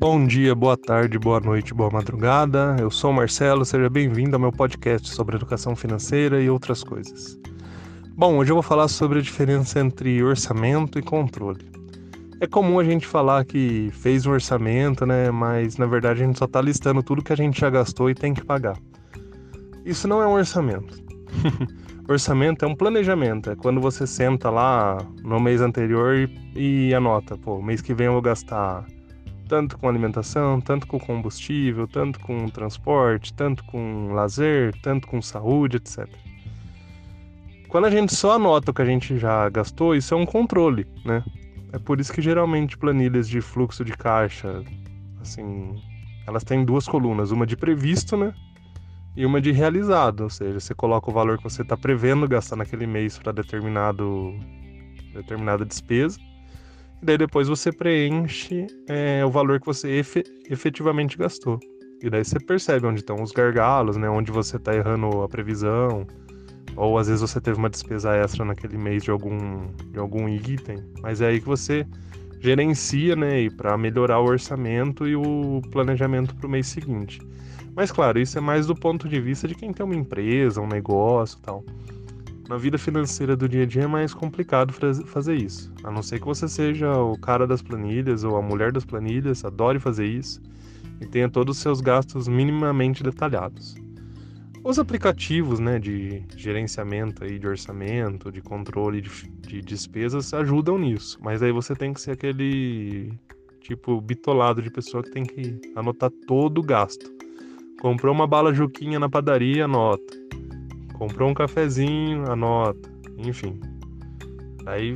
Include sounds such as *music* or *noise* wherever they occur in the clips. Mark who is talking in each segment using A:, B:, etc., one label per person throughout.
A: Bom dia, boa tarde, boa noite, boa madrugada. Eu sou o Marcelo, seja bem-vindo ao meu podcast sobre educação financeira e outras coisas. Bom, hoje eu vou falar sobre a diferença entre orçamento e controle. É comum a gente falar que fez um orçamento, né? Mas na verdade a gente só está listando tudo que a gente já gastou e tem que pagar. Isso não é um orçamento. *laughs* orçamento é um planejamento, é quando você senta lá no mês anterior e, e anota, pô, mês que vem eu vou gastar tanto com alimentação, tanto com combustível, tanto com transporte, tanto com lazer, tanto com saúde, etc. Quando a gente só anota o que a gente já gastou, isso é um controle, né? É por isso que geralmente planilhas de fluxo de caixa, assim, elas têm duas colunas, uma de previsto, né? E uma de realizado, ou seja, você coloca o valor que você está prevendo gastar naquele mês para determinado determinada despesa e daí depois você preenche é, o valor que você efe, efetivamente gastou. E daí você percebe onde estão os gargalos, né? Onde você está errando a previsão. Ou às vezes você teve uma despesa extra naquele mês de algum, de algum item. Mas é aí que você gerencia, né? Para melhorar o orçamento e o planejamento para o mês seguinte. Mas claro, isso é mais do ponto de vista de quem tem uma empresa, um negócio e tal. Na vida financeira do dia a dia é mais complicado fazer isso. A não ser que você seja o cara das planilhas ou a mulher das planilhas, adore fazer isso e tenha todos os seus gastos minimamente detalhados. Os aplicativos né, de gerenciamento aí, de orçamento, de controle de, de despesas ajudam nisso, mas aí você tem que ser aquele tipo bitolado de pessoa que tem que anotar todo o gasto. Comprou uma bala juquinha na padaria, anota. Comprou um cafezinho, anota. Enfim. Aí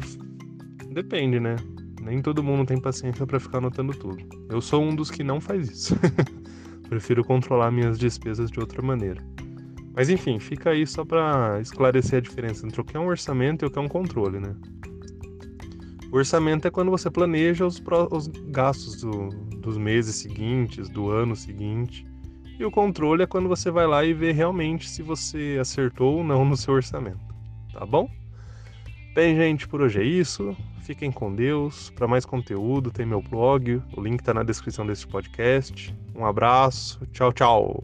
A: depende, né? Nem todo mundo tem paciência para ficar anotando tudo. Eu sou um dos que não faz isso. *laughs* Prefiro controlar minhas despesas de outra maneira. Mas enfim, fica aí só para esclarecer a diferença entre o que é um orçamento e o que é um controle, né? O orçamento é quando você planeja os, os gastos do, dos meses seguintes, do ano seguinte. E o controle é quando você vai lá e vê realmente se você acertou ou não no seu orçamento. Tá bom? Bem, gente, por hoje é isso. Fiquem com Deus. Para mais conteúdo, tem meu blog. O link está na descrição desse podcast. Um abraço. Tchau, tchau.